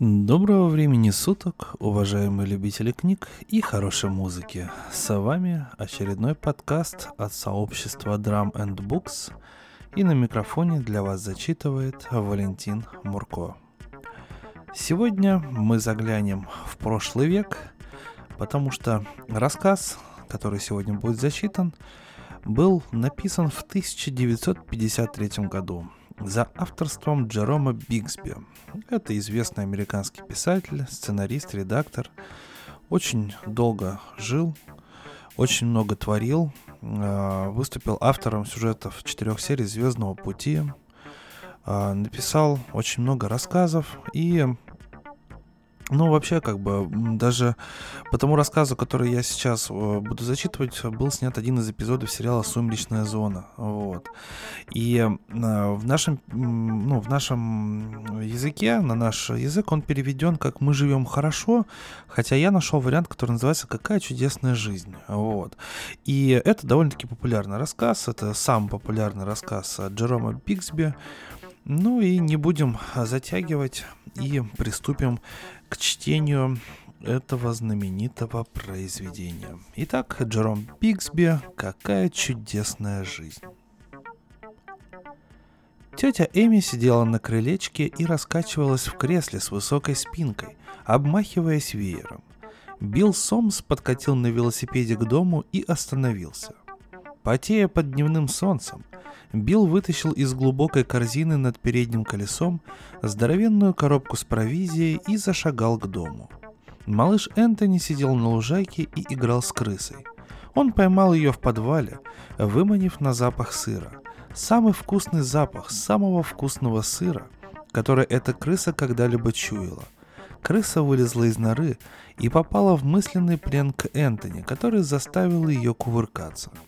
Доброго времени суток, уважаемые любители книг и хорошей музыки. С вами очередной подкаст от сообщества Drum and Books. И на микрофоне для вас зачитывает Валентин Мурко. Сегодня мы заглянем в прошлый век, потому что рассказ, который сегодня будет зачитан, был написан в 1953 году за авторством Джерома Бигсби. Это известный американский писатель, сценарист, редактор. Очень долго жил, очень много творил, а, выступил автором сюжетов четырех серий «Звездного пути», а, написал очень много рассказов и ну, вообще, как бы, даже по тому рассказу, который я сейчас э, буду зачитывать, был снят один из эпизодов сериала «Сумеречная зона». Вот. И э, в нашем, ну, в нашем языке, на наш язык он переведен как «Мы живем хорошо», хотя я нашел вариант, который называется «Какая чудесная жизнь». Вот. И это довольно-таки популярный рассказ, это самый популярный рассказ Джерома Бигсби. Ну и не будем затягивать и приступим к чтению этого знаменитого произведения. Итак, Джером Бигсби «Какая чудесная жизнь». Тетя Эми сидела на крылечке и раскачивалась в кресле с высокой спинкой, обмахиваясь веером. Билл Сомс подкатил на велосипеде к дому и остановился. Потея под дневным солнцем, Билл вытащил из глубокой корзины над передним колесом здоровенную коробку с провизией и зашагал к дому. Малыш Энтони сидел на лужайке и играл с крысой. Он поймал ее в подвале, выманив на запах сыра. Самый вкусный запах самого вкусного сыра, который эта крыса когда-либо чуяла. Крыса вылезла из норы и попала в мысленный плен к Энтони, который заставил ее кувыркаться –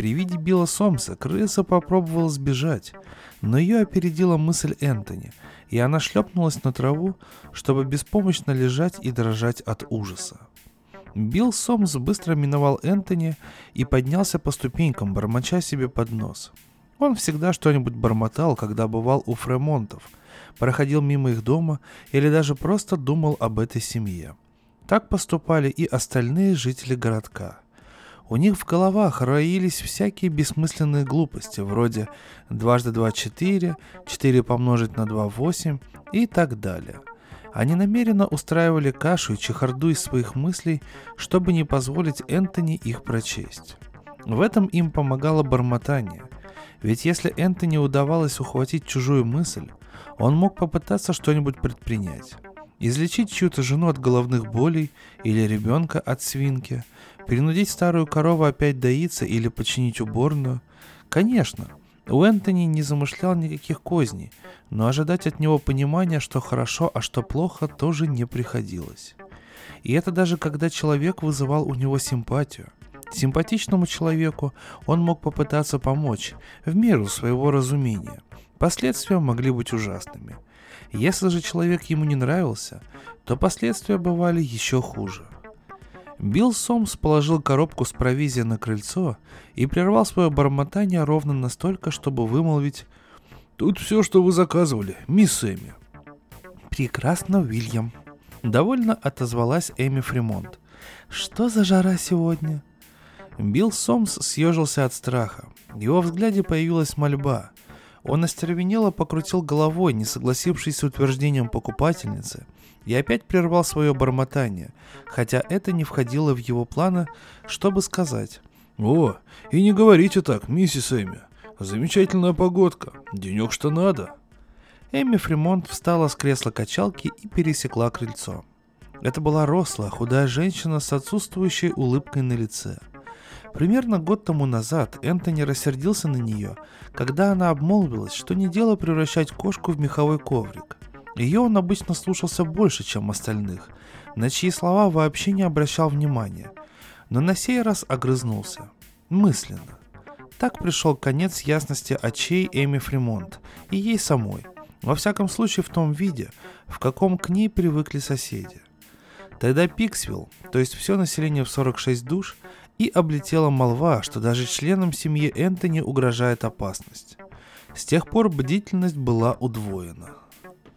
при виде Билла Сомса крыса попробовала сбежать, но ее опередила мысль Энтони, и она шлепнулась на траву, чтобы беспомощно лежать и дрожать от ужаса. Билл Сомс быстро миновал Энтони и поднялся по ступенькам, бормоча себе под нос. Он всегда что-нибудь бормотал, когда бывал у Фремонтов, проходил мимо их дома или даже просто думал об этой семье. Так поступали и остальные жители городка – у них в головах роились всякие бессмысленные глупости, вроде дважды два четыре, четыре помножить на два восемь и так далее. Они намеренно устраивали кашу и чехарду из своих мыслей, чтобы не позволить Энтони их прочесть. В этом им помогало бормотание. Ведь если Энтони удавалось ухватить чужую мысль, он мог попытаться что-нибудь предпринять. Излечить чью-то жену от головных болей или ребенка от свинки – Принудить старую корову опять доиться или починить уборную? Конечно, у Энтони не замышлял никаких козней, но ожидать от него понимания, что хорошо, а что плохо, тоже не приходилось. И это даже когда человек вызывал у него симпатию. Симпатичному человеку он мог попытаться помочь, в меру своего разумения. Последствия могли быть ужасными. Если же человек ему не нравился, то последствия бывали еще хуже – Билл Сомс положил коробку с провизией на крыльцо и прервал свое бормотание ровно настолько, чтобы вымолвить «Тут все, что вы заказывали, мисс Эми». «Прекрасно, Уильям», — довольно отозвалась Эми Фримонт. «Что за жара сегодня?» Билл Сомс съежился от страха. В его взгляде появилась мольба. Он остервенело покрутил головой, не согласившись с утверждением покупательницы — и опять прервал свое бормотание, хотя это не входило в его планы, чтобы сказать. «О, и не говорите так, миссис Эми. Замечательная погодка. Денек что надо». Эми Фримонт встала с кресла качалки и пересекла крыльцо. Это была рослая, худая женщина с отсутствующей улыбкой на лице. Примерно год тому назад Энтони рассердился на нее, когда она обмолвилась, что не дело превращать кошку в меховой коврик. Ее он обычно слушался больше, чем остальных, на чьи слова вообще не обращал внимания, но на сей раз огрызнулся. Мысленно. Так пришел конец ясности очей Эми Фримонт и ей самой, во всяком случае в том виде, в каком к ней привыкли соседи. Тогда Пиксвилл, то есть все население в 46 душ, и облетела молва, что даже членам семьи Энтони угрожает опасность. С тех пор бдительность была удвоена.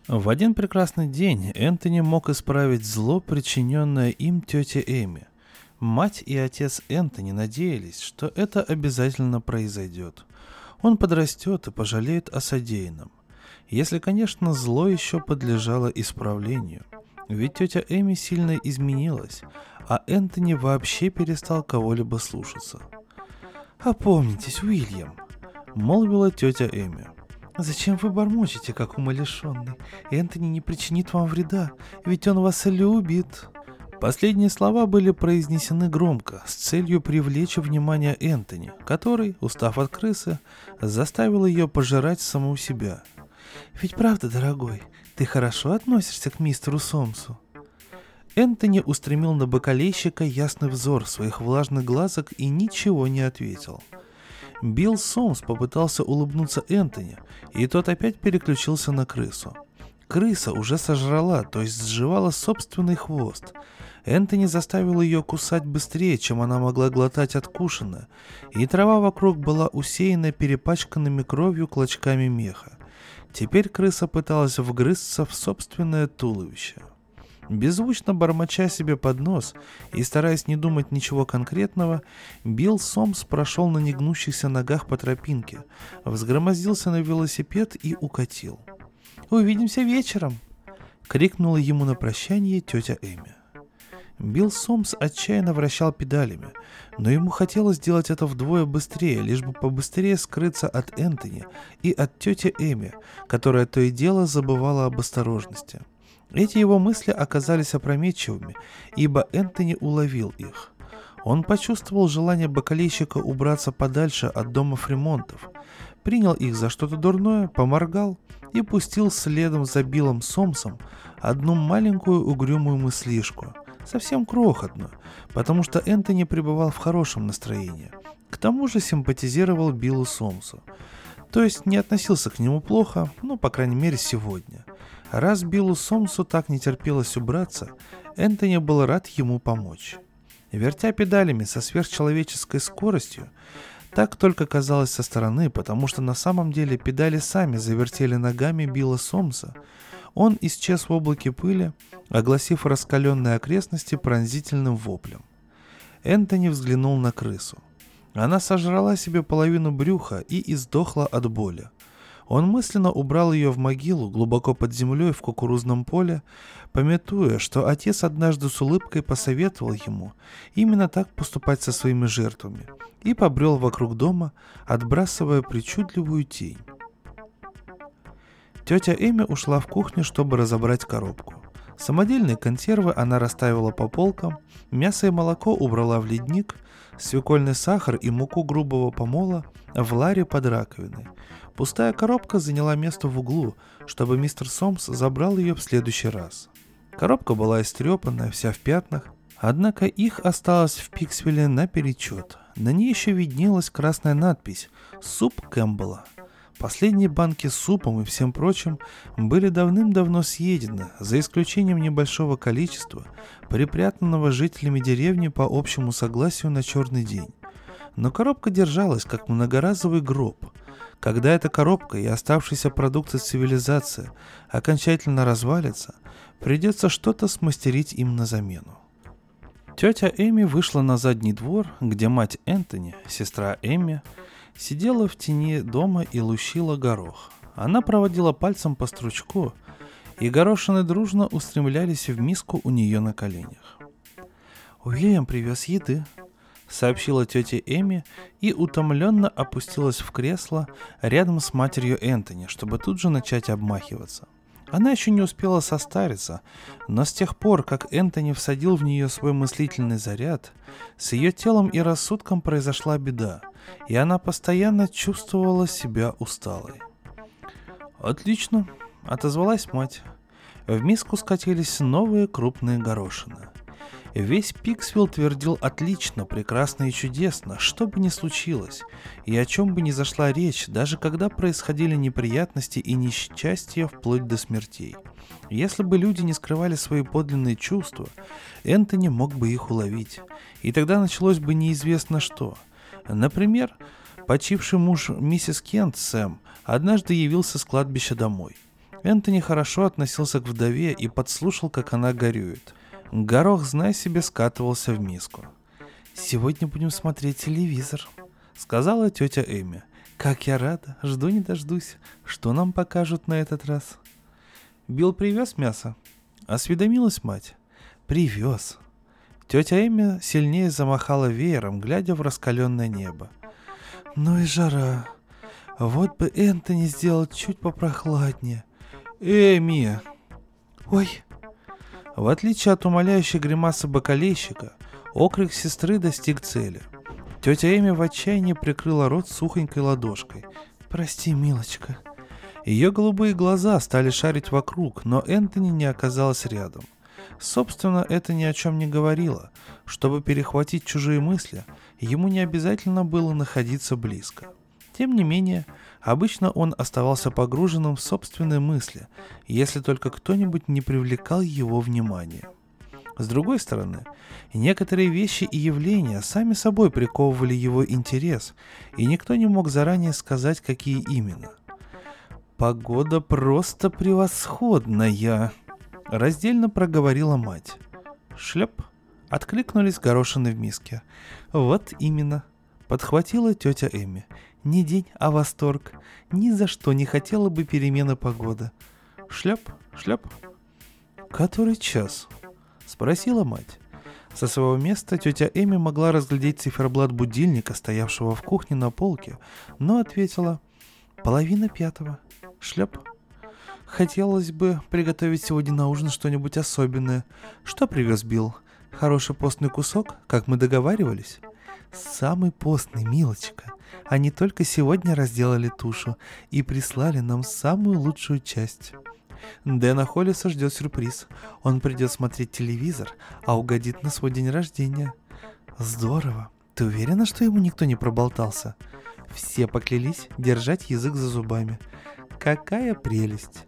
В один прекрасный день Энтони мог исправить зло, причиненное им тете Эми. Мать и отец Энтони надеялись, что это обязательно произойдет. Он подрастет и пожалеет о содеянном. Если, конечно, зло еще подлежало исправлению. Ведь тетя Эми сильно изменилась, а Энтони вообще перестал кого-либо слушаться. «Опомнитесь, Уильям», — молвила тетя Эми. «Зачем вы бормочете, как умалишенный? Энтони не причинит вам вреда, ведь он вас любит». Последние слова были произнесены громко, с целью привлечь внимание Энтони, который, устав от крысы, заставил ее пожирать саму себя. «Ведь правда, дорогой, ты хорошо относишься к мистеру Сомсу?» Энтони устремил на бокалейщика ясный взор своих влажных глазок и ничего не ответил. Билл Сомс попытался улыбнуться Энтони, и тот опять переключился на крысу. Крыса уже сожрала, то есть сживала собственный хвост – Энтони заставил ее кусать быстрее, чем она могла глотать откушенное, и трава вокруг была усеяна перепачканными кровью клочками меха. Теперь крыса пыталась вгрызться в собственное туловище. Беззвучно бормоча себе под нос и стараясь не думать ничего конкретного, Билл Сомс прошел на негнущихся ногах по тропинке, взгромоздился на велосипед и укатил. «Увидимся вечером!» — крикнула ему на прощание тетя Эми. Билл Сомс отчаянно вращал педалями, но ему хотелось сделать это вдвое быстрее, лишь бы побыстрее скрыться от Энтони и от тети Эми, которая то и дело забывала об осторожности. Эти его мысли оказались опрометчивыми, ибо Энтони уловил их. Он почувствовал желание бокалейщика убраться подальше от домов ремонтов, принял их за что-то дурное, поморгал и пустил следом за Биллом Сомсом одну маленькую угрюмую мыслишку – совсем крохотно, потому что Энтони пребывал в хорошем настроении. К тому же симпатизировал Биллу Сомсу. То есть не относился к нему плохо, ну, по крайней мере, сегодня. Раз Биллу Сомсу так не терпелось убраться, Энтони был рад ему помочь. Вертя педалями со сверхчеловеческой скоростью, так только казалось со стороны, потому что на самом деле педали сами завертели ногами Билла Сомса, он исчез в облаке пыли, огласив раскаленные окрестности пронзительным воплем. Энтони взглянул на крысу. Она сожрала себе половину брюха и издохла от боли. Он мысленно убрал ее в могилу глубоко под землей в кукурузном поле, пометуя, что отец однажды с улыбкой посоветовал ему именно так поступать со своими жертвами, и побрел вокруг дома, отбрасывая причудливую тень. Тетя Эми ушла в кухню, чтобы разобрать коробку. Самодельные консервы она расставила по полкам, мясо и молоко убрала в ледник, свекольный сахар и муку грубого помола в ларе под раковиной. Пустая коробка заняла место в углу, чтобы мистер Сомс забрал ее в следующий раз. Коробка была истрепанная, вся в пятнах, однако их осталось в Пиксвилле наперечет. На ней еще виднелась красная надпись «Суп Кэмпбелла». Последние банки с супом и всем прочим были давным-давно съедены, за исключением небольшого количества, припрятанного жителями деревни по общему согласию на черный день. Но коробка держалась, как многоразовый гроб. Когда эта коробка и оставшиеся продукты цивилизации окончательно развалится, придется что-то смастерить им на замену. Тетя Эми вышла на задний двор, где мать Энтони, сестра Эми, сидела в тени дома и лущила горох. Она проводила пальцем по стручку, и горошины дружно устремлялись в миску у нее на коленях. «Уильям привез еды», — сообщила тетя Эми и утомленно опустилась в кресло рядом с матерью Энтони, чтобы тут же начать обмахиваться. Она еще не успела состариться, но с тех пор, как Энтони всадил в нее свой мыслительный заряд, с ее телом и рассудком произошла беда — и она постоянно чувствовала себя усталой. «Отлично», — отозвалась мать. В миску скатились новые крупные горошины. Весь Пиксвилл твердил отлично, прекрасно и чудесно, что бы ни случилось, и о чем бы ни зашла речь, даже когда происходили неприятности и несчастья вплоть до смертей. Если бы люди не скрывали свои подлинные чувства, Энтони мог бы их уловить, и тогда началось бы неизвестно что — Например, почивший муж миссис Кент, Сэм, однажды явился с кладбища домой. Энтони хорошо относился к вдове и подслушал, как она горюет. Горох, знай себе, скатывался в миску. «Сегодня будем смотреть телевизор», — сказала тетя Эми. «Как я рада, жду не дождусь. Что нам покажут на этот раз?» «Билл привез мясо?» — осведомилась мать. «Привез». Тетя Эми сильнее замахала веером, глядя в раскаленное небо. «Ну и жара. Вот бы Энтони сделал чуть попрохладнее. Эми!» «Ой!» В отличие от умоляющей гримасы бокалейщика, окрик сестры достиг цели. Тетя Эми в отчаянии прикрыла рот сухонькой ладошкой. «Прости, милочка». Ее голубые глаза стали шарить вокруг, но Энтони не оказалось рядом. Собственно, это ни о чем не говорило. Чтобы перехватить чужие мысли, ему не обязательно было находиться близко. Тем не менее, обычно он оставался погруженным в собственные мысли, если только кто-нибудь не привлекал его внимание. С другой стороны, некоторые вещи и явления сами собой приковывали его интерес, и никто не мог заранее сказать, какие именно. «Погода просто превосходная!» — раздельно проговорила мать. «Шлеп!» — откликнулись горошины в миске. «Вот именно!» — подхватила тетя Эми. Не день, а восторг. Ни за что не хотела бы перемены погоды. Шляп, шляп. Который час? Спросила мать. Со своего места тетя Эми могла разглядеть циферблат будильника, стоявшего в кухне на полке, но ответила «Половина пятого. Шляп». Хотелось бы приготовить сегодня на ужин что-нибудь особенное. Что привез Билл? Хороший постный кусок, как мы договаривались? Самый постный, милочка. Они только сегодня разделали тушу и прислали нам самую лучшую часть. Дэна Холлиса ждет сюрприз. Он придет смотреть телевизор, а угодит на свой день рождения. Здорово. Ты уверена, что ему никто не проболтался? Все поклялись держать язык за зубами. Какая прелесть.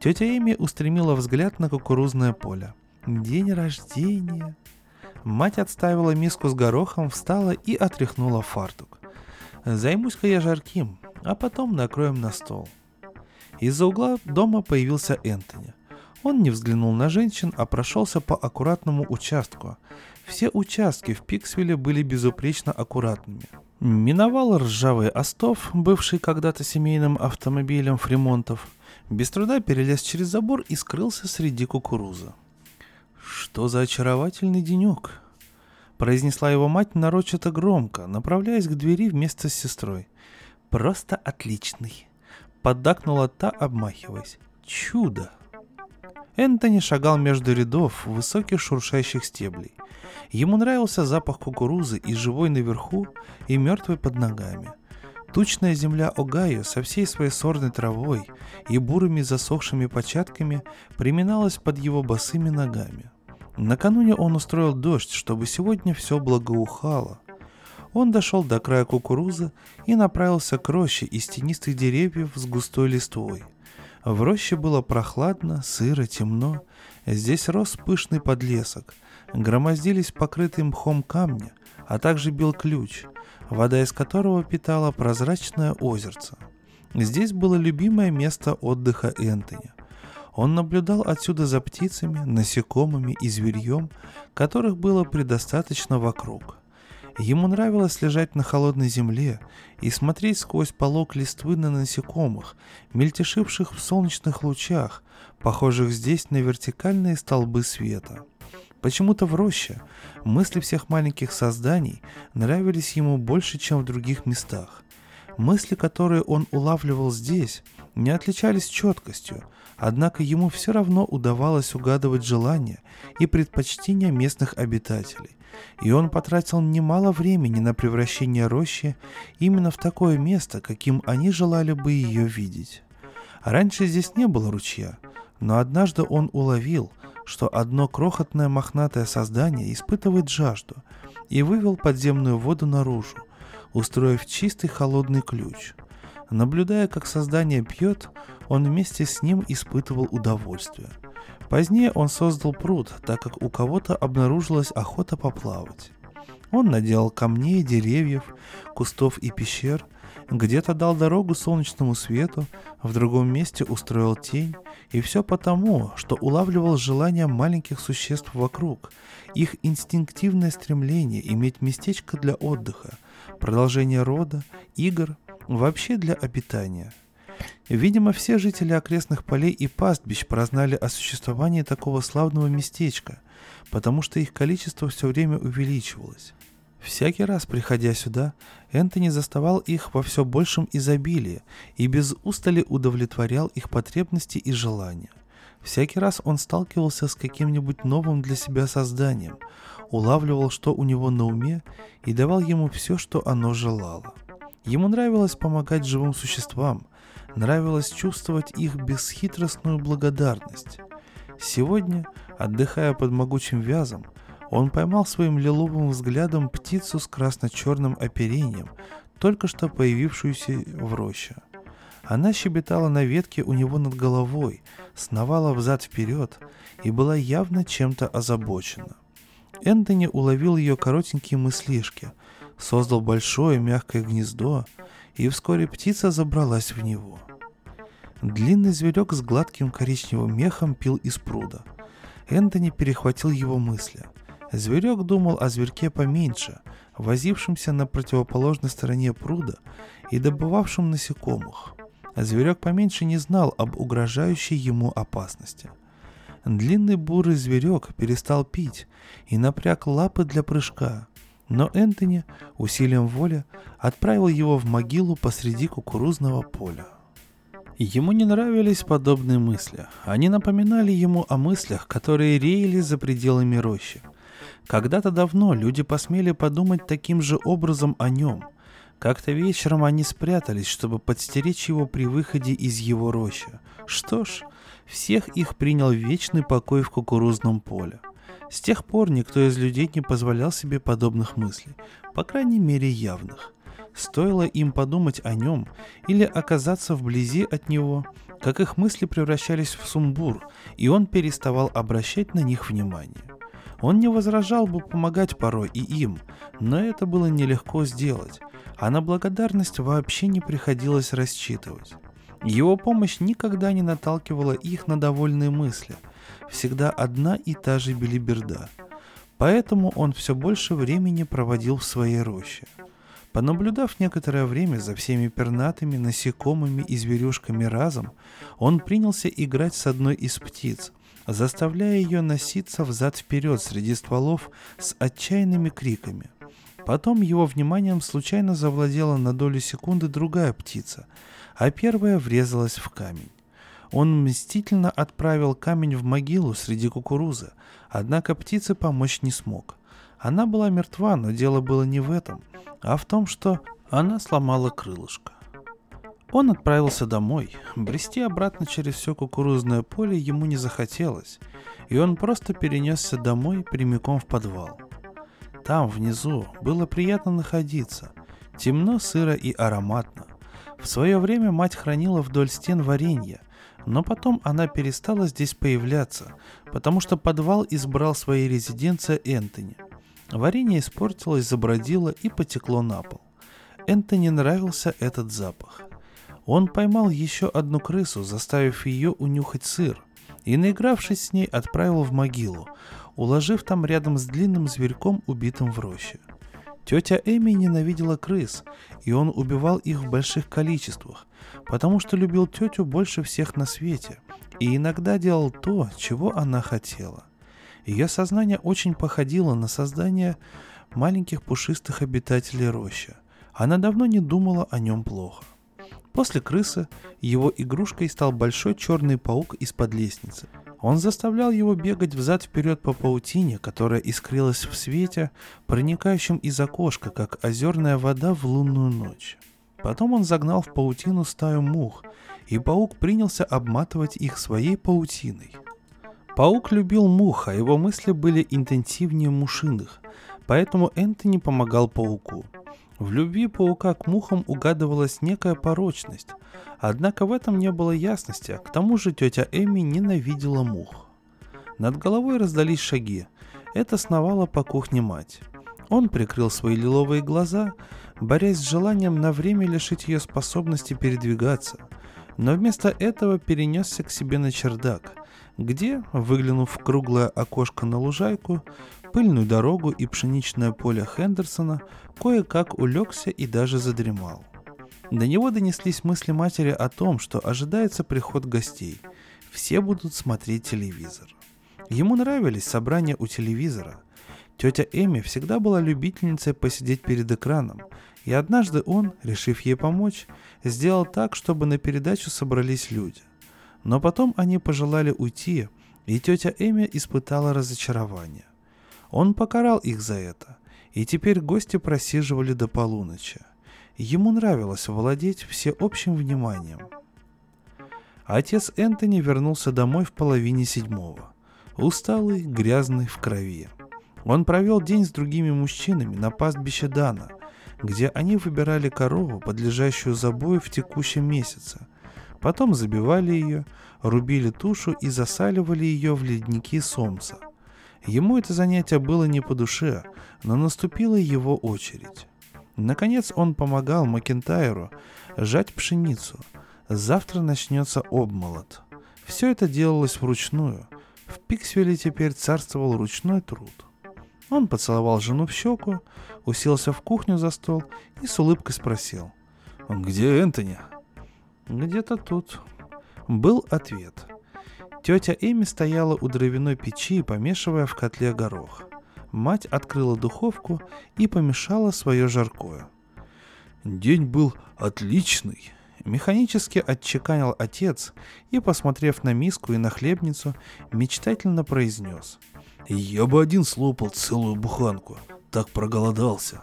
Тетя Эми устремила взгляд на кукурузное поле. День рождения. Мать отставила миску с горохом, встала и отряхнула фартук. Займусь-ка я жарким, а потом накроем на стол. Из-за угла дома появился Энтони. Он не взглянул на женщин, а прошелся по аккуратному участку. Все участки в Пиксвилле были безупречно аккуратными. Миновал ржавый остов, бывший когда-то семейным автомобилем Фримонтов. Без труда перелез через забор и скрылся среди кукурузы. Что за очаровательный денек, произнесла его мать нарочито громко, направляясь к двери вместе с сестрой. «Просто отличный!» Поддакнула та, обмахиваясь. «Чудо!» Энтони шагал между рядов высоких шуршащих стеблей. Ему нравился запах кукурузы и живой наверху, и мертвой под ногами. Тучная земля Огайо со всей своей сорной травой и бурыми засохшими початками приминалась под его босыми ногами – Накануне он устроил дождь, чтобы сегодня все благоухало. Он дошел до края кукурузы и направился к роще из тенистых деревьев с густой листвой. В роще было прохладно, сыро, темно. Здесь рос пышный подлесок. Громоздились покрытые мхом камни, а также бил ключ, вода из которого питала прозрачное озерце. Здесь было любимое место отдыха Энтони. Он наблюдал отсюда за птицами, насекомыми и зверьем, которых было предостаточно вокруг. Ему нравилось лежать на холодной земле и смотреть сквозь полог листвы на насекомых, мельтешивших в солнечных лучах, похожих здесь на вертикальные столбы света. Почему-то в роще мысли всех маленьких созданий нравились ему больше, чем в других местах. Мысли, которые он улавливал здесь, не отличались четкостью, Однако ему все равно удавалось угадывать желания и предпочтения местных обитателей, и он потратил немало времени на превращение рощи именно в такое место, каким они желали бы ее видеть. Раньше здесь не было ручья, но однажды он уловил, что одно крохотное мохнатое создание испытывает жажду, и вывел подземную воду наружу, устроив чистый холодный ключ – Наблюдая, как создание пьет, он вместе с ним испытывал удовольствие. Позднее он создал пруд, так как у кого-то обнаружилась охота поплавать. Он наделал камней, деревьев, кустов и пещер, Где-то дал дорогу солнечному свету, в другом месте устроил тень, и все потому, что улавливал желания маленьких существ вокруг, их инстинктивное стремление иметь местечко для отдыха, продолжение рода, игр, вообще для обитания. Видимо, все жители окрестных полей и пастбищ прознали о существовании такого славного местечка, потому что их количество все время увеличивалось. Всякий раз, приходя сюда, Энтони заставал их во все большем изобилии и без устали удовлетворял их потребности и желания. Всякий раз он сталкивался с каким-нибудь новым для себя созданием, улавливал, что у него на уме, и давал ему все, что оно желало. Ему нравилось помогать живым существам, нравилось чувствовать их бесхитростную благодарность. Сегодня, отдыхая под могучим вязом, он поймал своим лиловым взглядом птицу с красно-черным оперением, только что появившуюся в роще. Она щебетала на ветке у него над головой, сновала взад-вперед и была явно чем-то озабочена. Энтони уловил ее коротенькие мыслишки, создал большое мягкое гнездо, и вскоре птица забралась в него. Длинный зверек с гладким коричневым мехом пил из пруда. Энтони перехватил его мысли – Зверек думал о зверьке поменьше, возившемся на противоположной стороне пруда и добывавшем насекомых. Зверек поменьше не знал об угрожающей ему опасности. Длинный бурый зверек перестал пить и напряг лапы для прыжка, но Энтони усилием воли отправил его в могилу посреди кукурузного поля. Ему не нравились подобные мысли. Они напоминали ему о мыслях, которые реяли за пределами рощи – когда-то давно люди посмели подумать таким же образом о нем. Как-то вечером они спрятались, чтобы подстеречь его при выходе из его рощи. Что ж, всех их принял вечный покой в кукурузном поле. С тех пор никто из людей не позволял себе подобных мыслей, по крайней мере явных. Стоило им подумать о нем или оказаться вблизи от него, как их мысли превращались в сумбур, и он переставал обращать на них внимание. Он не возражал бы помогать порой и им, но это было нелегко сделать, а на благодарность вообще не приходилось рассчитывать. Его помощь никогда не наталкивала их на довольные мысли, всегда одна и та же белиберда. Поэтому он все больше времени проводил в своей роще. Понаблюдав некоторое время за всеми пернатыми, насекомыми и зверюшками разом, он принялся играть с одной из птиц, заставляя ее носиться взад-вперед среди стволов с отчаянными криками. Потом его вниманием случайно завладела на долю секунды другая птица, а первая врезалась в камень. Он мстительно отправил камень в могилу среди кукурузы, однако птице помочь не смог. Она была мертва, но дело было не в этом, а в том, что она сломала крылышко. Он отправился домой. Брести обратно через все кукурузное поле ему не захотелось, и он просто перенесся домой прямиком в подвал. Там, внизу, было приятно находиться. Темно, сыро и ароматно. В свое время мать хранила вдоль стен варенье, но потом она перестала здесь появляться, потому что подвал избрал своей резиденцией Энтони. Варенье испортилось, забродило и потекло на пол. Энтони нравился этот запах. Он поймал еще одну крысу, заставив ее унюхать сыр, и, наигравшись с ней, отправил в могилу, уложив там рядом с длинным зверьком, убитым в роще. Тетя Эми ненавидела крыс, и он убивал их в больших количествах, потому что любил тетю больше всех на свете, и иногда делал то, чего она хотела. Ее сознание очень походило на создание маленьких пушистых обитателей рощи. Она давно не думала о нем плохо. После крысы его игрушкой стал большой черный паук из-под лестницы. Он заставлял его бегать взад-вперед по паутине, которая искрилась в свете, проникающем из окошка, как озерная вода в лунную ночь. Потом он загнал в паутину стаю мух, и паук принялся обматывать их своей паутиной. Паук любил мух, а его мысли были интенсивнее мушиных, поэтому Энтони помогал пауку – в любви паука к мухам угадывалась некая порочность, однако в этом не было ясности, к тому же тетя Эми ненавидела мух. Над головой раздались шаги. Это сновала по кухне мать. Он прикрыл свои лиловые глаза, борясь с желанием на время лишить ее способности передвигаться, но вместо этого перенесся к себе на чердак, где, выглянув в круглое окошко на лужайку, пыльную дорогу и пшеничное поле Хендерсона, кое-как улегся и даже задремал. До него донеслись мысли матери о том, что ожидается приход гостей. Все будут смотреть телевизор. Ему нравились собрания у телевизора. Тетя Эми всегда была любительницей посидеть перед экраном, и однажды он, решив ей помочь, сделал так, чтобы на передачу собрались люди. Но потом они пожелали уйти, и тетя Эми испытала разочарование. Он покарал их за это, и теперь гости просиживали до полуночи. Ему нравилось владеть всеобщим вниманием. Отец Энтони вернулся домой в половине седьмого. Усталый, грязный, в крови. Он провел день с другими мужчинами на пастбище Дана, где они выбирали корову, подлежащую забою в текущем месяце. Потом забивали ее, рубили тушу и засаливали ее в ледники Сомса. Ему это занятие было не по душе, но наступила его очередь. Наконец он помогал Макентайру жать пшеницу. Завтра начнется обмолот. Все это делалось вручную. В Пиксвилле теперь царствовал ручной труд. Он поцеловал жену в щеку, уселся в кухню за стол и с улыбкой спросил. «Где Энтони?» «Где-то тут». Был ответ. Тетя Эми стояла у дровяной печи, помешивая в котле горох мать открыла духовку и помешала свое жаркое. День был отличный. Механически отчеканил отец и, посмотрев на миску и на хлебницу, мечтательно произнес. «Я бы один слопал целую буханку, так проголодался».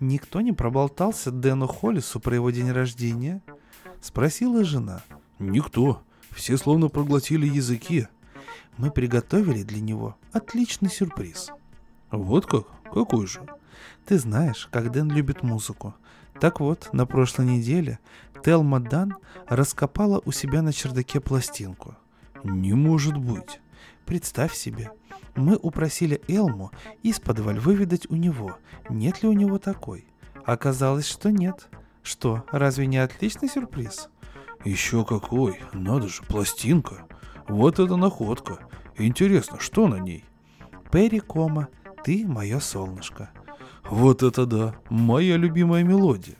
«Никто не проболтался Дэну Холлису про его день рождения?» — спросила жена. «Никто. Все словно проглотили языки. Мы приготовили для него отличный сюрприз». Вот как? Какой же? Ты знаешь, как Дэн любит музыку. Так вот, на прошлой неделе Телма Дан раскопала у себя на чердаке пластинку. Не может быть. Представь себе, мы упросили Элму из подваль выведать у него, нет ли у него такой. Оказалось, что нет. Что, разве не отличный сюрприз? Еще какой, надо же, пластинка. Вот это находка. Интересно, что на ней? Перри Кома, ты мое солнышко. Вот это да, моя любимая мелодия.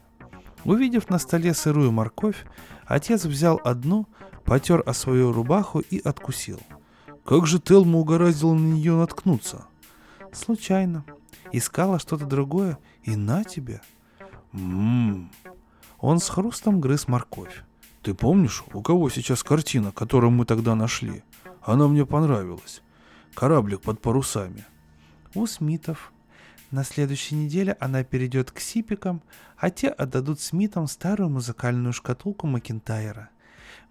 Увидев на столе сырую морковь, отец взял одну, потер о свою рубаху и откусил. Как же Телма угораздила на нее наткнуться? Случайно. Искала что-то другое, и на тебе. Ммм. Он с хрустом грыз морковь. Ты помнишь, у кого сейчас картина, которую мы тогда нашли? Она мне понравилась. Кораблик под парусами у Смитов. На следующей неделе она перейдет к Сипикам, а те отдадут Смитам старую музыкальную шкатулку Макентайра.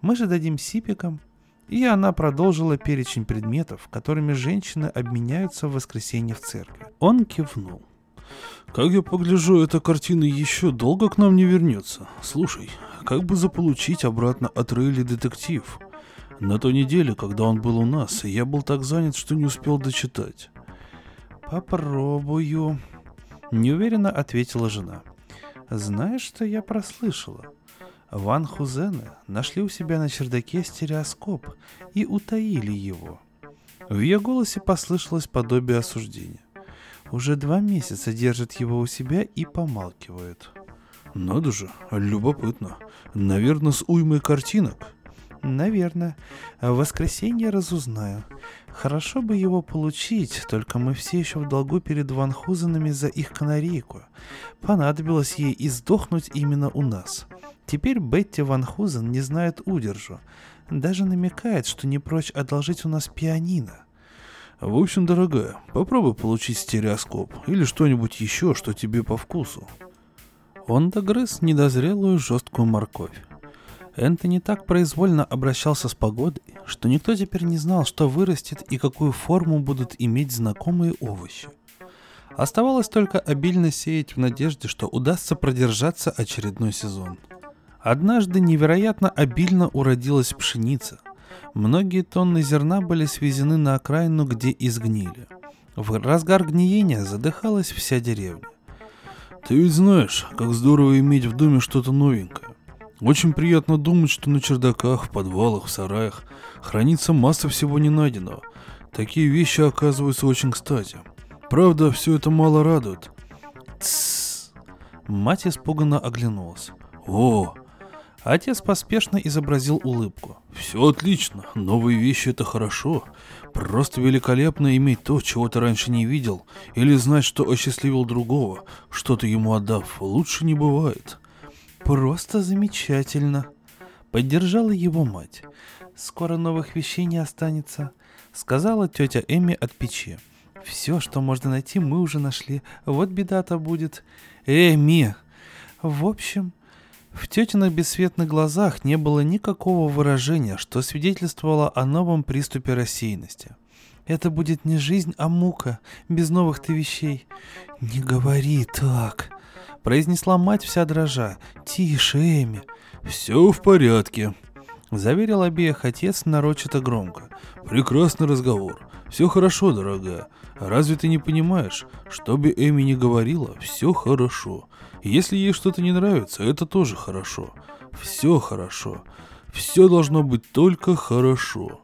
Мы же дадим Сипикам, и она продолжила перечень предметов, которыми женщины обменяются в воскресенье в церкви. Он кивнул. Как я погляжу, эта картина еще долго к нам не вернется. Слушай, как бы заполучить обратно от Рейли детектив? На той неделе, когда он был у нас, я был так занят, что не успел дочитать. «Попробую», — неуверенно ответила жена. «Знаешь, что я прослышала? Ван Хузены нашли у себя на чердаке стереоскоп и утаили его». В ее голосе послышалось подобие осуждения. Уже два месяца держат его у себя и помалкивают. Надо же, любопытно. Наверное, с уймой картинок. Наверное. В воскресенье разузнаю. Хорошо бы его получить, только мы все еще в долгу перед Ван Хузенами за их канарейку. Понадобилось ей и сдохнуть именно у нас. Теперь Бетти Ван Хузен не знает удержу. Даже намекает, что не прочь одолжить у нас пианино. В общем, дорогая, попробуй получить стереоскоп или что-нибудь еще, что тебе по вкусу. Он догрыз недозрелую жесткую морковь. Энтони так произвольно обращался с погодой, что никто теперь не знал, что вырастет и какую форму будут иметь знакомые овощи. Оставалось только обильно сеять в надежде, что удастся продержаться очередной сезон. Однажды невероятно обильно уродилась пшеница. Многие тонны зерна были свезены на окраину, где изгнили. В разгар гниения задыхалась вся деревня. Ты ведь знаешь, как здорово иметь в доме что-то новенькое. Очень приятно думать, что на чердаках, в подвалах, в сараях хранится масса всего не найденного. Такие вещи оказываются очень кстати. Правда, все это мало радует. Тссс. Мать испуганно оглянулась. О, Отец поспешно изобразил улыбку. все отлично. Новые вещи это хорошо. Просто великолепно иметь то, чего ты раньше не видел, или знать, что осчастливил другого, что-то ему отдав, лучше не бывает. Просто замечательно. Поддержала его мать. Скоро новых вещей не останется, сказала тетя Эми от печи. Все, что можно найти, мы уже нашли. Вот беда-то будет. Эми! В общем, в тетиных бесцветных глазах не было никакого выражения, что свидетельствовало о новом приступе рассеянности. Это будет не жизнь, а мука, без новых-то вещей. Не говори так, произнесла мать вся дрожа. Тише, Эми. Все в порядке. Заверил обеих отец нарочито громко. Прекрасный разговор. Все хорошо, дорогая. Разве ты не понимаешь? Что бы Эми ни говорила, все хорошо. Если ей что-то не нравится, это тоже хорошо. Все хорошо. Все должно быть только хорошо.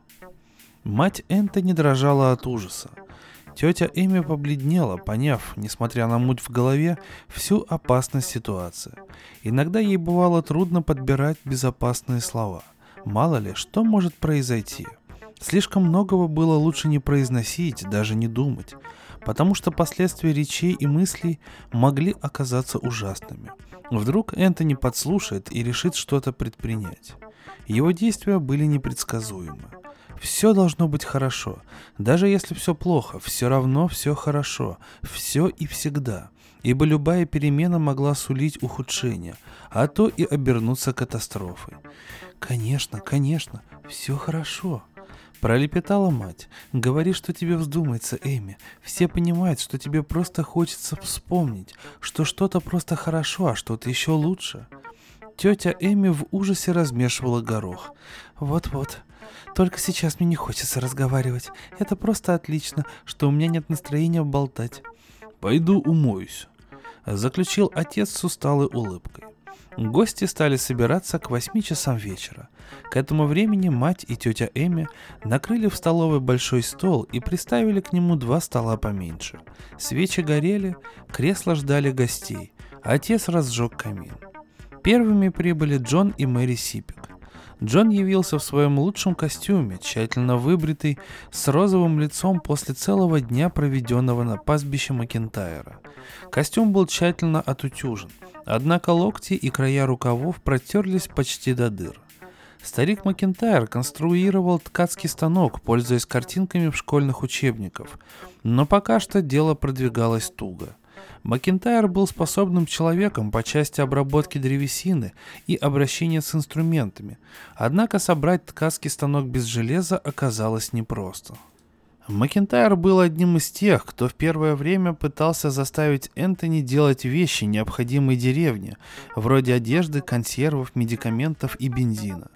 Мать Энтони дрожала от ужаса. Тетя Эми побледнела, поняв, несмотря на муть в голове, всю опасность ситуации. Иногда ей бывало трудно подбирать безопасные слова. Мало ли, что может произойти. Слишком многого было лучше не произносить, даже не думать, потому что последствия речей и мыслей могли оказаться ужасными. Вдруг Энтони подслушает и решит что-то предпринять. Его действия были непредсказуемы. Все должно быть хорошо. Даже если все плохо, все равно все хорошо. Все и всегда. Ибо любая перемена могла сулить ухудшение, а то и обернуться катастрофой. Конечно, конечно, все хорошо. Пролепетала мать. Говори, что тебе вздумается, Эми. Все понимают, что тебе просто хочется вспомнить, что что-то просто хорошо, а что-то еще лучше. Тетя Эми в ужасе размешивала горох. Вот-вот, только сейчас мне не хочется разговаривать. Это просто отлично, что у меня нет настроения болтать. Пойду умоюсь. Заключил отец с усталой улыбкой. Гости стали собираться к восьми часам вечера. К этому времени мать и тетя Эми накрыли в столовой большой стол и приставили к нему два стола поменьше. Свечи горели, кресла ждали гостей. Отец разжег камин. Первыми прибыли Джон и Мэри Сипик. Джон явился в своем лучшем костюме, тщательно выбритый, с розовым лицом после целого дня, проведенного на пастбище Макентайра. Костюм был тщательно отутюжен, однако локти и края рукавов протерлись почти до дыр. Старик Макентайр конструировал ткацкий станок, пользуясь картинками в школьных учебниках, но пока что дело продвигалось туго. Макентайр был способным человеком по части обработки древесины и обращения с инструментами, однако собрать ткацкий станок без железа оказалось непросто. Макентайр был одним из тех, кто в первое время пытался заставить Энтони делать вещи, необходимые деревне, вроде одежды, консервов, медикаментов и бензина.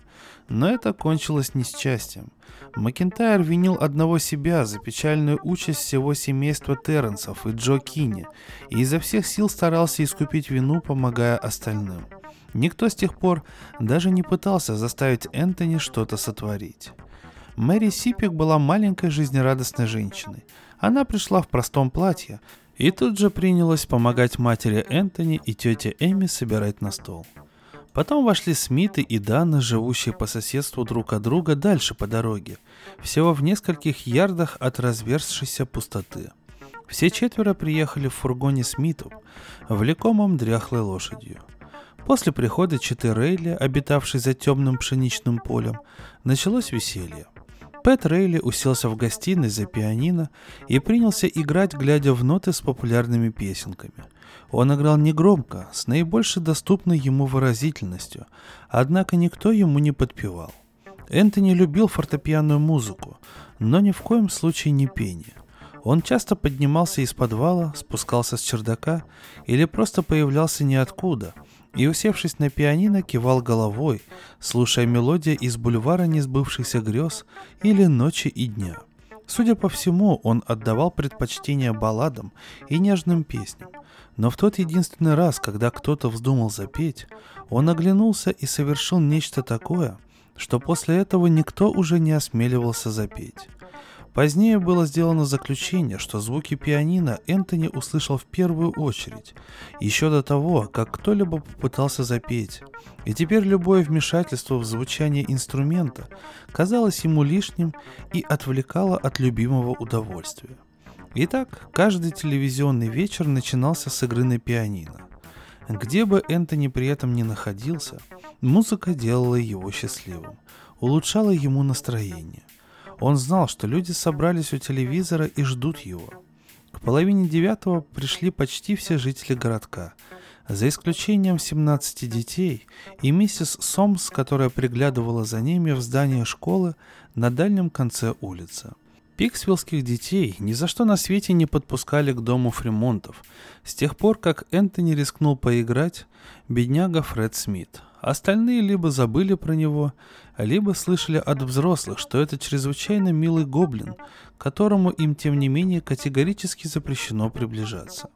Но это кончилось несчастьем. Макентайр винил одного себя за печальную участь всего семейства Терренсов и Джо Кинни, и изо всех сил старался искупить вину, помогая остальным. Никто с тех пор даже не пытался заставить Энтони что-то сотворить. Мэри Сипик была маленькой жизнерадостной женщиной. Она пришла в простом платье и тут же принялась помогать матери Энтони и тете Эми собирать на стол. Потом вошли Смиты и Дана, живущие по соседству друг от друга дальше по дороге, всего в нескольких ярдах от разверзшейся пустоты. Все четверо приехали в фургоне Смитов, влекомом дряхлой лошадью. После прихода Читы Рейли, обитавшей за темным пшеничным полем, началось веселье. Пэт Рейли уселся в гостиной за пианино и принялся играть, глядя в ноты с популярными песенками – он играл негромко, с наибольшей доступной ему выразительностью, однако никто ему не подпевал. Энтони любил фортепианную музыку, но ни в коем случае не пение. Он часто поднимался из подвала, спускался с чердака или просто появлялся ниоткуда и, усевшись на пианино, кивал головой, слушая мелодии из бульвара несбывшихся грез или ночи и дня. Судя по всему, он отдавал предпочтение балладам и нежным песням. Но в тот единственный раз, когда кто-то вздумал запеть, он оглянулся и совершил нечто такое, что после этого никто уже не осмеливался запеть. Позднее было сделано заключение, что звуки пианино Энтони услышал в первую очередь, еще до того, как кто-либо попытался запеть. И теперь любое вмешательство в звучание инструмента казалось ему лишним и отвлекало от любимого удовольствия. Итак, каждый телевизионный вечер начинался с игры на пианино. Где бы Энтони при этом ни находился, музыка делала его счастливым, улучшала ему настроение. Он знал, что люди собрались у телевизора и ждут его. К половине девятого пришли почти все жители городка, за исключением 17 детей и миссис Сомс, которая приглядывала за ними в здание школы на дальнем конце улицы. Пиксвиллских детей ни за что на свете не подпускали к дому Фримонтов, с тех пор, как Энтони рискнул поиграть, бедняга Фред Смит. Остальные либо забыли про него, либо слышали от взрослых, что это чрезвычайно милый гоблин, которому им, тем не менее, категорически запрещено приближаться.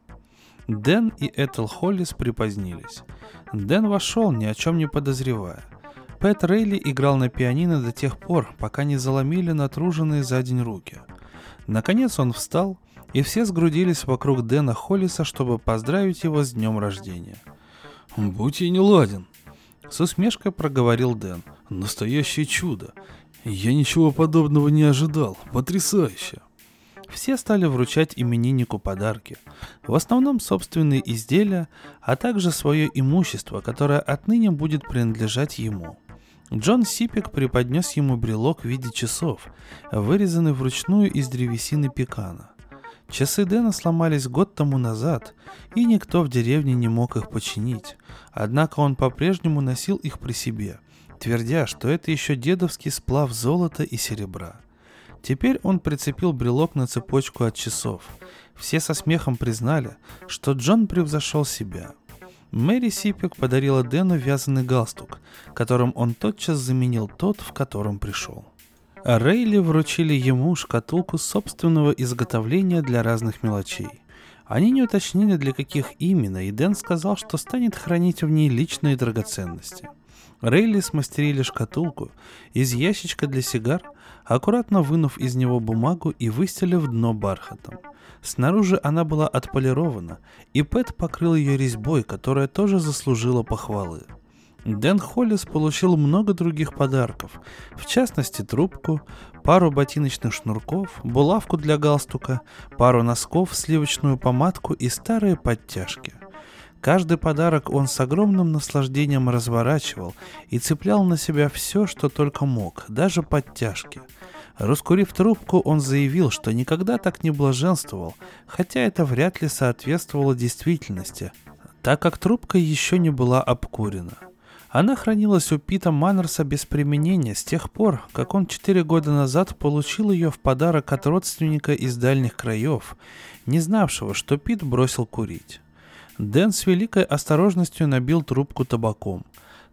Дэн и Этел Холлис припозднились. Дэн вошел, ни о чем не подозревая. Пэт Рейли играл на пианино до тех пор, пока не заломили натруженные за день руки. Наконец он встал, и все сгрудились вокруг Дэна Холлиса, чтобы поздравить его с днем рождения. «Будь я не ладен», — с усмешкой проговорил Дэн. Настоящее чудо. Я ничего подобного не ожидал. Потрясающе. Все стали вручать имениннику подарки. В основном собственные изделия, а также свое имущество, которое отныне будет принадлежать ему. Джон Сипик преподнес ему брелок в виде часов, вырезанный вручную из древесины пекана. Часы Дэна сломались год тому назад, и никто в деревне не мог их починить, однако он по-прежнему носил их при себе – твердя, что это еще дедовский сплав золота и серебра. Теперь он прицепил брелок на цепочку от часов. Все со смехом признали, что Джон превзошел себя. Мэри Сипик подарила Дэну вязаный галстук, которым он тотчас заменил тот, в котором пришел. Рейли вручили ему шкатулку собственного изготовления для разных мелочей. Они не уточнили, для каких именно, и Дэн сказал, что станет хранить в ней личные драгоценности – Рейли смастерили шкатулку из ящичка для сигар, аккуратно вынув из него бумагу и выстелив дно бархатом. Снаружи она была отполирована, и Пэт покрыл ее резьбой, которая тоже заслужила похвалы. Дэн Холлис получил много других подарков, в частности трубку, пару ботиночных шнурков, булавку для галстука, пару носков, сливочную помадку и старые подтяжки. Каждый подарок он с огромным наслаждением разворачивал и цеплял на себя все, что только мог, даже подтяжки. Раскурив трубку, он заявил, что никогда так не блаженствовал, хотя это вряд ли соответствовало действительности, так как трубка еще не была обкурена. Она хранилась у Пита Маннерса без применения с тех пор, как он четыре года назад получил ее в подарок от родственника из дальних краев, не знавшего, что Пит бросил курить. Дэн с великой осторожностью набил трубку табаком.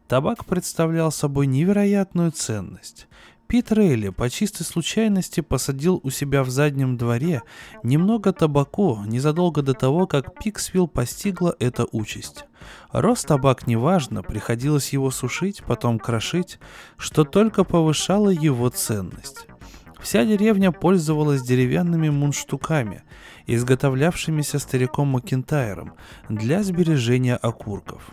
Табак представлял собой невероятную ценность. Пит Рейли по чистой случайности посадил у себя в заднем дворе немного табаку незадолго до того, как Пиксвилл постигла эта участь. Рос табак неважно, приходилось его сушить, потом крошить, что только повышало его ценность. Вся деревня пользовалась деревянными мундштуками, изготовлявшимися стариком Макентайром для сбережения окурков.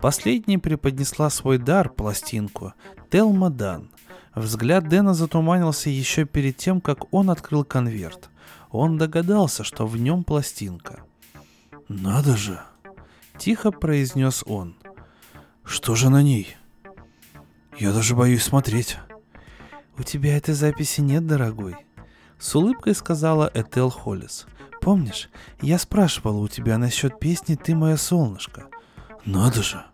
Последней преподнесла свой дар, пластинку, Телма Дан. Взгляд Дэна затуманился еще перед тем, как он открыл конверт. Он догадался, что в нем пластинка. «Надо же!» — тихо произнес он. «Что же на ней? Я даже боюсь смотреть». «У тебя этой записи нет, дорогой?» С улыбкой сказала Этел Холлис. Помнишь, я спрашивала у тебя насчет песни «Ты мое солнышко». Надо же.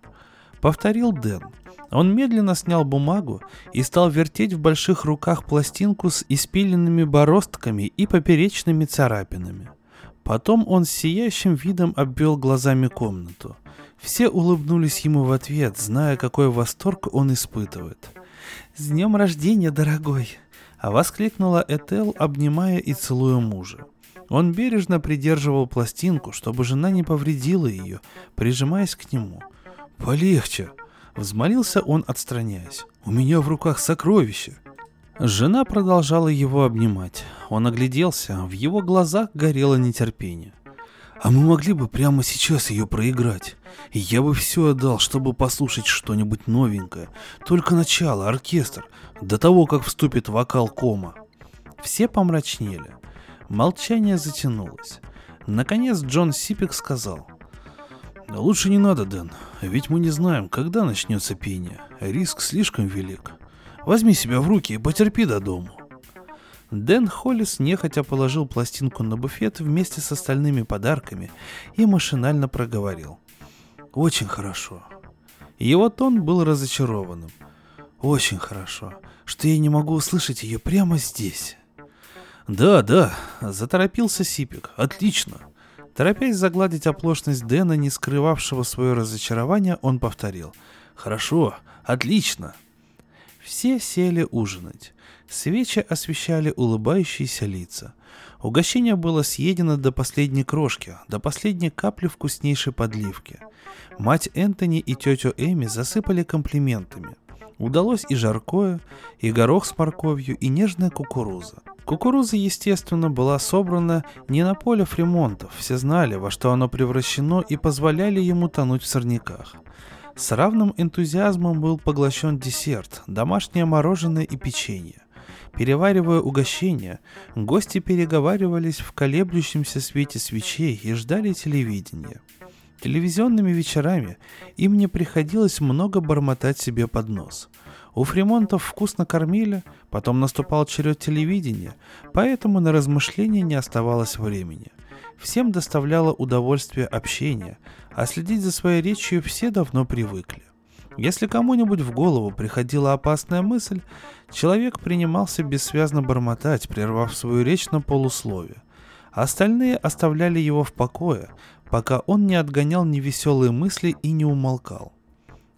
Повторил Дэн. Он медленно снял бумагу и стал вертеть в больших руках пластинку с испиленными бороздками и поперечными царапинами. Потом он с сияющим видом обвел глазами комнату. Все улыбнулись ему в ответ, зная, какой восторг он испытывает. «С днем рождения, дорогой!» Воскликнула Этел, обнимая и целуя мужа. Он бережно придерживал пластинку, чтобы жена не повредила ее, прижимаясь к нему. «Полегче!» — взмолился он, отстраняясь. «У меня в руках сокровище!» Жена продолжала его обнимать. Он огляделся, в его глазах горело нетерпение. А мы могли бы прямо сейчас ее проиграть. Я бы все отдал, чтобы послушать что-нибудь новенькое. Только начало, оркестр, до того, как вступит вокал кома. Все помрачнели. Молчание затянулось. Наконец Джон Сипик сказал. «Да лучше не надо, Дэн, ведь мы не знаем, когда начнется пение. Риск слишком велик. Возьми себя в руки и потерпи до дому». Дэн Холлис нехотя положил пластинку на буфет вместе с остальными подарками и машинально проговорил. «Очень хорошо». Его тон был разочарованным. «Очень хорошо, что я не могу услышать ее прямо здесь». «Да, да», — заторопился Сипик. «Отлично». Торопясь загладить оплошность Дэна, не скрывавшего свое разочарование, он повторил. «Хорошо, отлично». Все сели ужинать. Свечи освещали улыбающиеся лица. Угощение было съедено до последней крошки, до последней капли вкуснейшей подливки. Мать Энтони и тетю Эми засыпали комплиментами. Удалось и жаркое, и горох с морковью, и нежная кукуруза. Кукуруза, естественно, была собрана не на поле фремонтов, все знали, во что оно превращено и позволяли ему тонуть в сорняках. С равным энтузиазмом был поглощен десерт, домашнее мороженое и печенье. Переваривая угощения, гости переговаривались в колеблющемся свете свечей и ждали телевидения. Телевизионными вечерами им не приходилось много бормотать себе под нос. У Фримонтов вкусно кормили, потом наступал черед телевидения, поэтому на размышления не оставалось времени. Всем доставляло удовольствие общение, а следить за своей речью все давно привыкли. Если кому-нибудь в голову приходила опасная мысль, человек принимался бессвязно бормотать, прервав свою речь на полуслове. Остальные оставляли его в покое, пока он не отгонял невеселые мысли и не умолкал.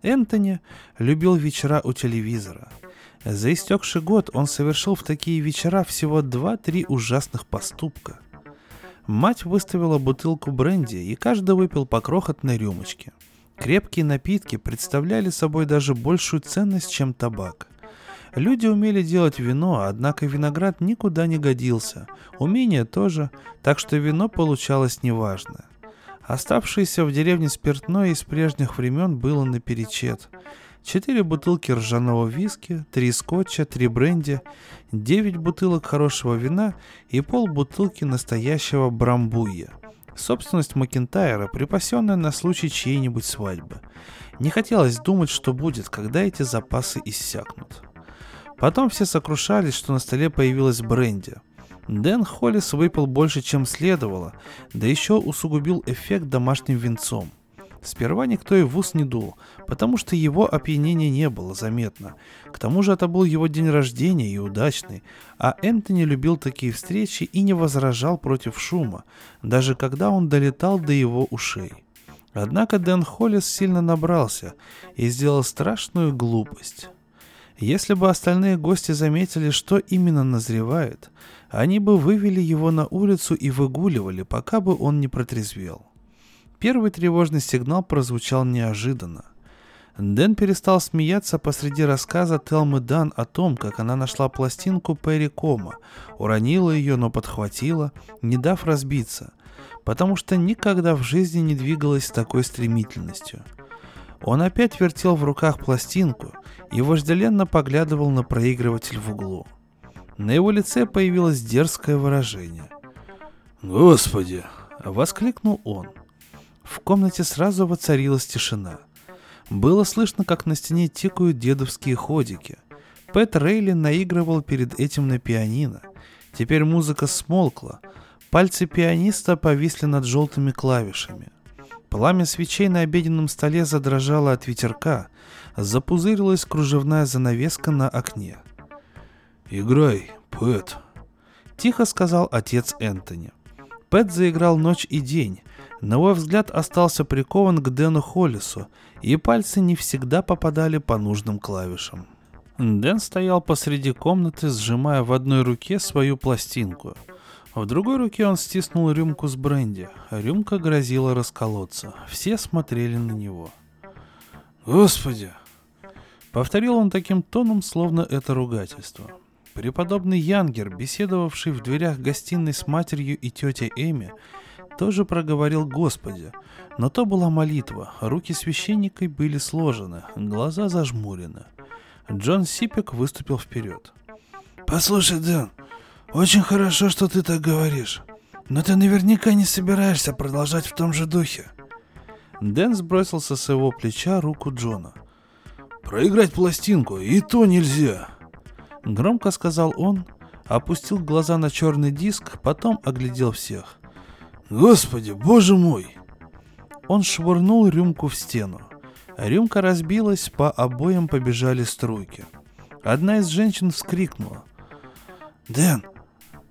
Энтони любил вечера у телевизора. За истекший год он совершил в такие вечера всего два-три ужасных поступка. Мать выставила бутылку бренди, и каждый выпил по крохотной рюмочке – Крепкие напитки представляли собой даже большую ценность, чем табак. Люди умели делать вино, однако виноград никуда не годился. Умение тоже, так что вино получалось неважно. Оставшееся в деревне спиртное из прежних времен было наперечет. Четыре бутылки ржаного виски, три скотча, три бренди, девять бутылок хорошего вина и пол бутылки настоящего брамбуя – Собственность Макентайра, припасенная на случай чьей-нибудь свадьбы. Не хотелось думать, что будет, когда эти запасы иссякнут. Потом все сокрушались, что на столе появилась бренди. Дэн Холлис выпил больше, чем следовало, да еще усугубил эффект домашним венцом. Сперва никто и в ус не дул, потому что его опьянения не было заметно. К тому же это был его день рождения и удачный, а Энтони любил такие встречи и не возражал против шума, даже когда он долетал до его ушей. Однако Дэн Холлис сильно набрался и сделал страшную глупость. Если бы остальные гости заметили, что именно назревает, они бы вывели его на улицу и выгуливали, пока бы он не протрезвел. Первый тревожный сигнал прозвучал неожиданно. Дэн перестал смеяться посреди рассказа Телмы Дан о том, как она нашла пластинку Перри Кома, уронила ее, но подхватила, не дав разбиться, потому что никогда в жизни не двигалась с такой стремительностью. Он опять вертел в руках пластинку и вожделенно поглядывал на проигрыватель в углу. На его лице появилось дерзкое выражение. «Господи!» — воскликнул он. В комнате сразу воцарилась тишина. Было слышно, как на стене тикают дедовские ходики. Пэт Рейли наигрывал перед этим на пианино. Теперь музыка смолкла. Пальцы пианиста повисли над желтыми клавишами. Пламя свечей на обеденном столе задрожало от ветерка. Запузырилась кружевная занавеска на окне. «Играй, Пэт», — тихо сказал отец Энтони. Пэт заиграл ночь и день, на мой взгляд остался прикован к Дэну Холлису, и пальцы не всегда попадали по нужным клавишам. Дэн стоял посреди комнаты, сжимая в одной руке свою пластинку. В другой руке он стиснул рюмку с бренди. Рюмка грозила расколоться. Все смотрели на него. «Господи!» Повторил он таким тоном, словно это ругательство. Преподобный Янгер, беседовавший в дверях гостиной с матерью и тетей Эми, тоже проговорил «Господи», но то была молитва, руки священника были сложены, глаза зажмурены – Джон Сипик выступил вперед. «Послушай, Дэн, очень хорошо, что ты так говоришь. Но ты наверняка не собираешься продолжать в том же духе». Дэн сбросил со своего плеча руку Джона. «Проиграть пластинку, и то нельзя!» Громко сказал он, опустил глаза на черный диск, потом оглядел всех. «Господи, боже мой!» Он швырнул рюмку в стену. Рюмка разбилась, по обоям побежали струйки. Одна из женщин вскрикнула. «Дэн!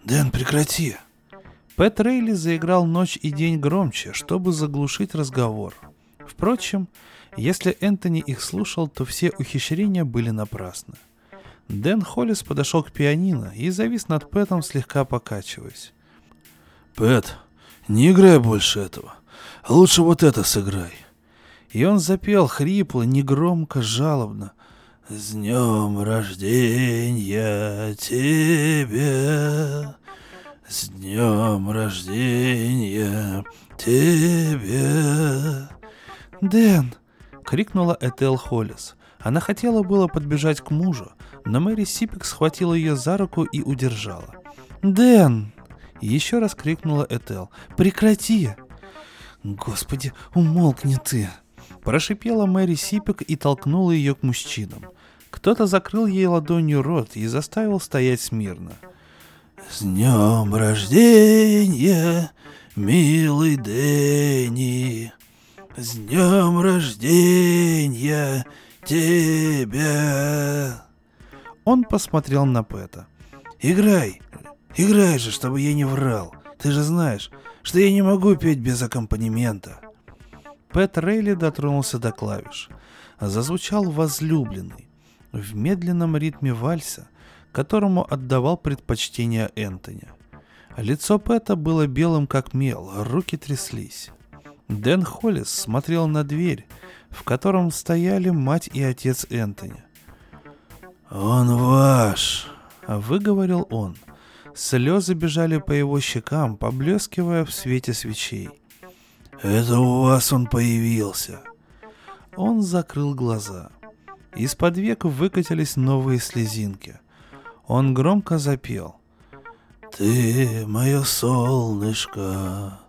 Дэн, прекрати!» Пэт Рейли заиграл ночь и день громче, чтобы заглушить разговор. Впрочем, если Энтони их слушал, то все ухищрения были напрасны. Дэн Холлис подошел к пианино и завис над Пэтом, слегка покачиваясь. «Пэт, не играй больше этого. Лучше вот это сыграй». И он запел хрипло, негромко, жалобно. «С днем рождения тебе, с днем рождения тебе». «Дэн!» — крикнула Этел Холлис. Она хотела было подбежать к мужу, но Мэри Сипик схватила ее за руку и удержала. «Дэн!» — еще раз крикнула Этел. «Прекрати!» «Господи, умолкни ты!» Прошипела Мэри Сипик и толкнула ее к мужчинам. Кто-то закрыл ей ладонью рот и заставил стоять смирно. «С днем рождения, милый Дэнни! С днем рождения тебя!» Он посмотрел на Пэта. «Играй! Играй же, чтобы я не врал! Ты же знаешь, что я не могу петь без аккомпанемента!» Пэт Рейли дотронулся до клавиш. Зазвучал возлюбленный в медленном ритме вальса, которому отдавал предпочтение Энтони. Лицо Пэта было белым как мел, руки тряслись. Дэн Холлис смотрел на дверь, в котором стояли мать и отец Энтони. «Он ваш!» — выговорил он. Слезы бежали по его щекам, поблескивая в свете свечей. Это у вас он появился. Он закрыл глаза. Из-под век выкатились новые слезинки. Он громко запел. Ты мое солнышко,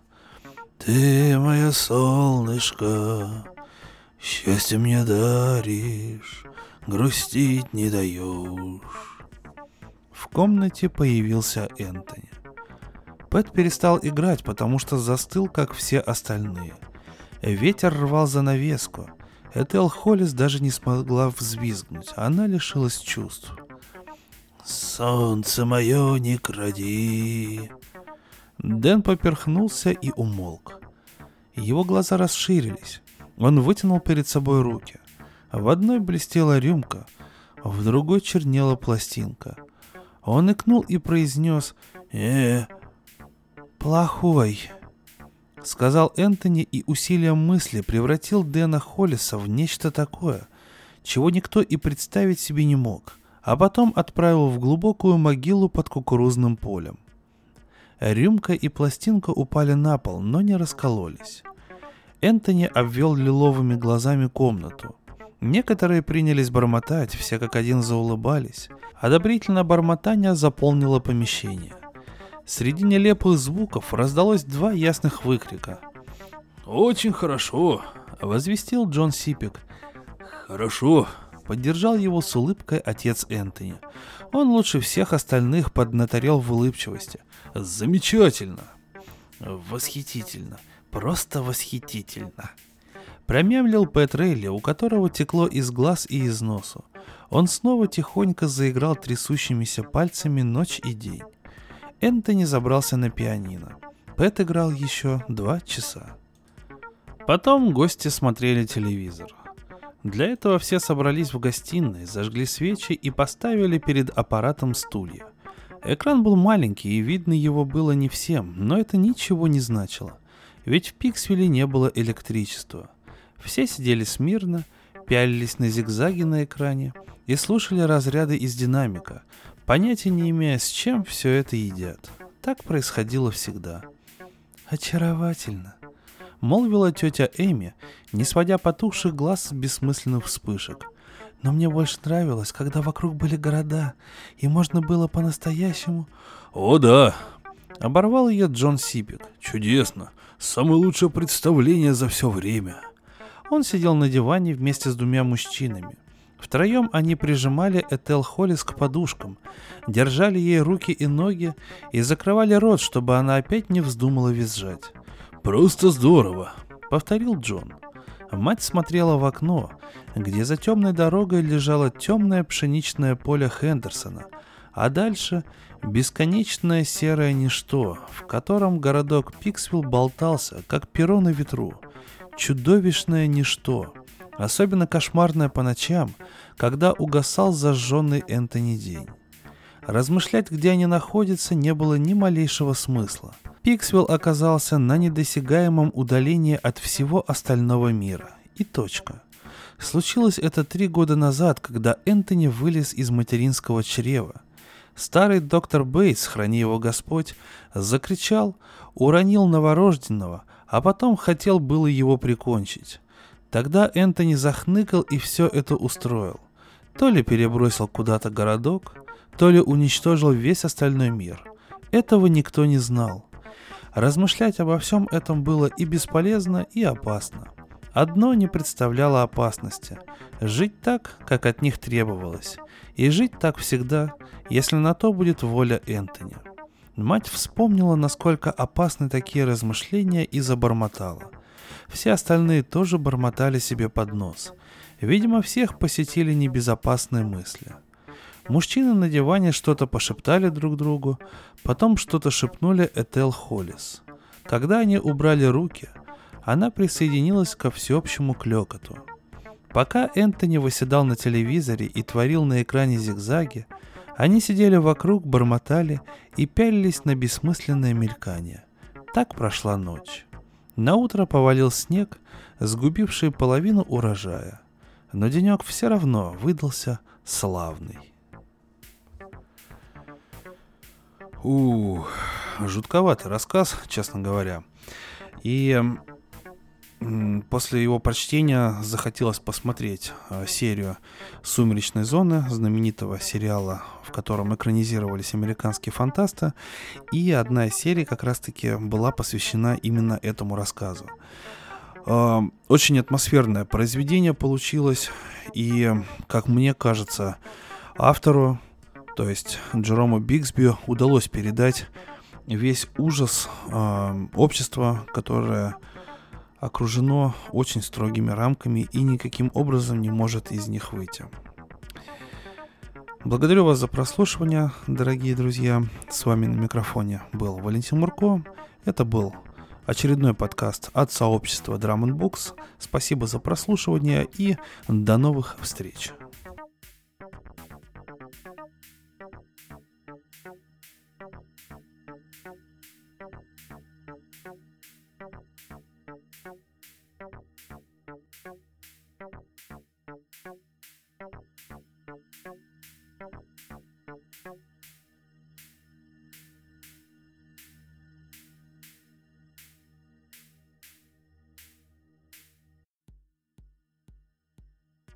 ты мое солнышко, Счастье мне даришь, грустить не даешь. В комнате появился Энтони. Пэт перестал играть, потому что застыл, как все остальные. Ветер рвал занавеску. Этел Холлис даже не смогла взвизгнуть, она лишилась чувств. «Солнце мое не кради!» Дэн поперхнулся и умолк. Его глаза расширились. Он вытянул перед собой руки. В одной блестела рюмка, в другой чернела пластинка. Он икнул и произнес «Э, «Плохой», — сказал Энтони и усилием мысли превратил Дэна Холлиса в нечто такое, чего никто и представить себе не мог, а потом отправил в глубокую могилу под кукурузным полем. Рюмка и пластинка упали на пол, но не раскололись. Энтони обвел лиловыми глазами комнату. Некоторые принялись бормотать, все как один заулыбались. Одобрительное бормотание заполнило помещение. Среди нелепых звуков раздалось два ясных выкрика. «Очень хорошо», — возвестил Джон Сипик. «Хорошо», — поддержал его с улыбкой отец Энтони. Он лучше всех остальных поднаторел в улыбчивости. «Замечательно!» «Восхитительно! Просто восхитительно!» Промямлил Пэт Рейли, у которого текло из глаз и из носу. Он снова тихонько заиграл трясущимися пальцами ночь и день. Энтони забрался на пианино. Пэт играл еще два часа. Потом гости смотрели телевизор. Для этого все собрались в гостиной, зажгли свечи и поставили перед аппаратом стулья. Экран был маленький, и видно его было не всем, но это ничего не значило. Ведь в Пиксвилле не было электричества. Все сидели смирно, пялились на зигзаги на экране и слушали разряды из динамика, понятия не имея, с чем все это едят. Так происходило всегда. «Очаровательно», — молвила тетя Эми, не сводя потухших глаз с бессмысленных вспышек. «Но мне больше нравилось, когда вокруг были города, и можно было по-настоящему...» «О да!» — оборвал ее Джон Сипик. «Чудесно! Самое лучшее представление за все время!» Он сидел на диване вместе с двумя мужчинами. Втроем они прижимали Этел Холлис к подушкам, держали ей руки и ноги и закрывали рот, чтобы она опять не вздумала визжать. «Просто здорово», — повторил Джон. Мать смотрела в окно, где за темной дорогой лежало темное пшеничное поле Хендерсона, а дальше бесконечное серое ничто, в котором городок Пиксвилл болтался, как перо на ветру. Чудовищное ничто, особенно кошмарное по ночам, когда угасал зажженный Энтони день. Размышлять, где они находятся, не было ни малейшего смысла. Пиксвилл оказался на недосягаемом удалении от всего остального мира. И точка. Случилось это три года назад, когда Энтони вылез из материнского чрева. Старый доктор Бейтс, храни его Господь, закричал, уронил новорожденного, а потом хотел было его прикончить. Тогда Энтони захныкал и все это устроил. То ли перебросил куда-то городок, то ли уничтожил весь остальной мир. Этого никто не знал. Размышлять обо всем этом было и бесполезно, и опасно. Одно не представляло опасности – жить так, как от них требовалось, и жить так всегда, если на то будет воля Энтони. Мать вспомнила, насколько опасны такие размышления и забормотала. Все остальные тоже бормотали себе под нос. Видимо, всех посетили небезопасные мысли – Мужчины на диване что-то пошептали друг другу, потом что-то шепнули Этел Холлис. Когда они убрали руки, она присоединилась ко всеобщему клекоту. Пока Энтони выседал на телевизоре и творил на экране зигзаги, они сидели вокруг, бормотали и пялились на бессмысленное мелькание. Так прошла ночь. На утро повалил снег, сгубивший половину урожая. Но денек все равно выдался славный. У, жутковатый рассказ, честно говоря. И после его прочтения захотелось посмотреть э, серию «Сумеречной зоны», знаменитого сериала, в котором экранизировались американские фантасты. И одна из серий как раз-таки была посвящена именно этому рассказу. Э, очень атмосферное произведение получилось, и, как мне кажется, автору то есть Джерому Бигсби удалось передать весь ужас э, общества, которое окружено очень строгими рамками и никаким образом не может из них выйти. Благодарю вас за прослушивание, дорогие друзья. С вами на микрофоне был Валентин Мурко. Это был очередной подкаст от сообщества Drum Books. Спасибо за прослушивание и до новых встреч.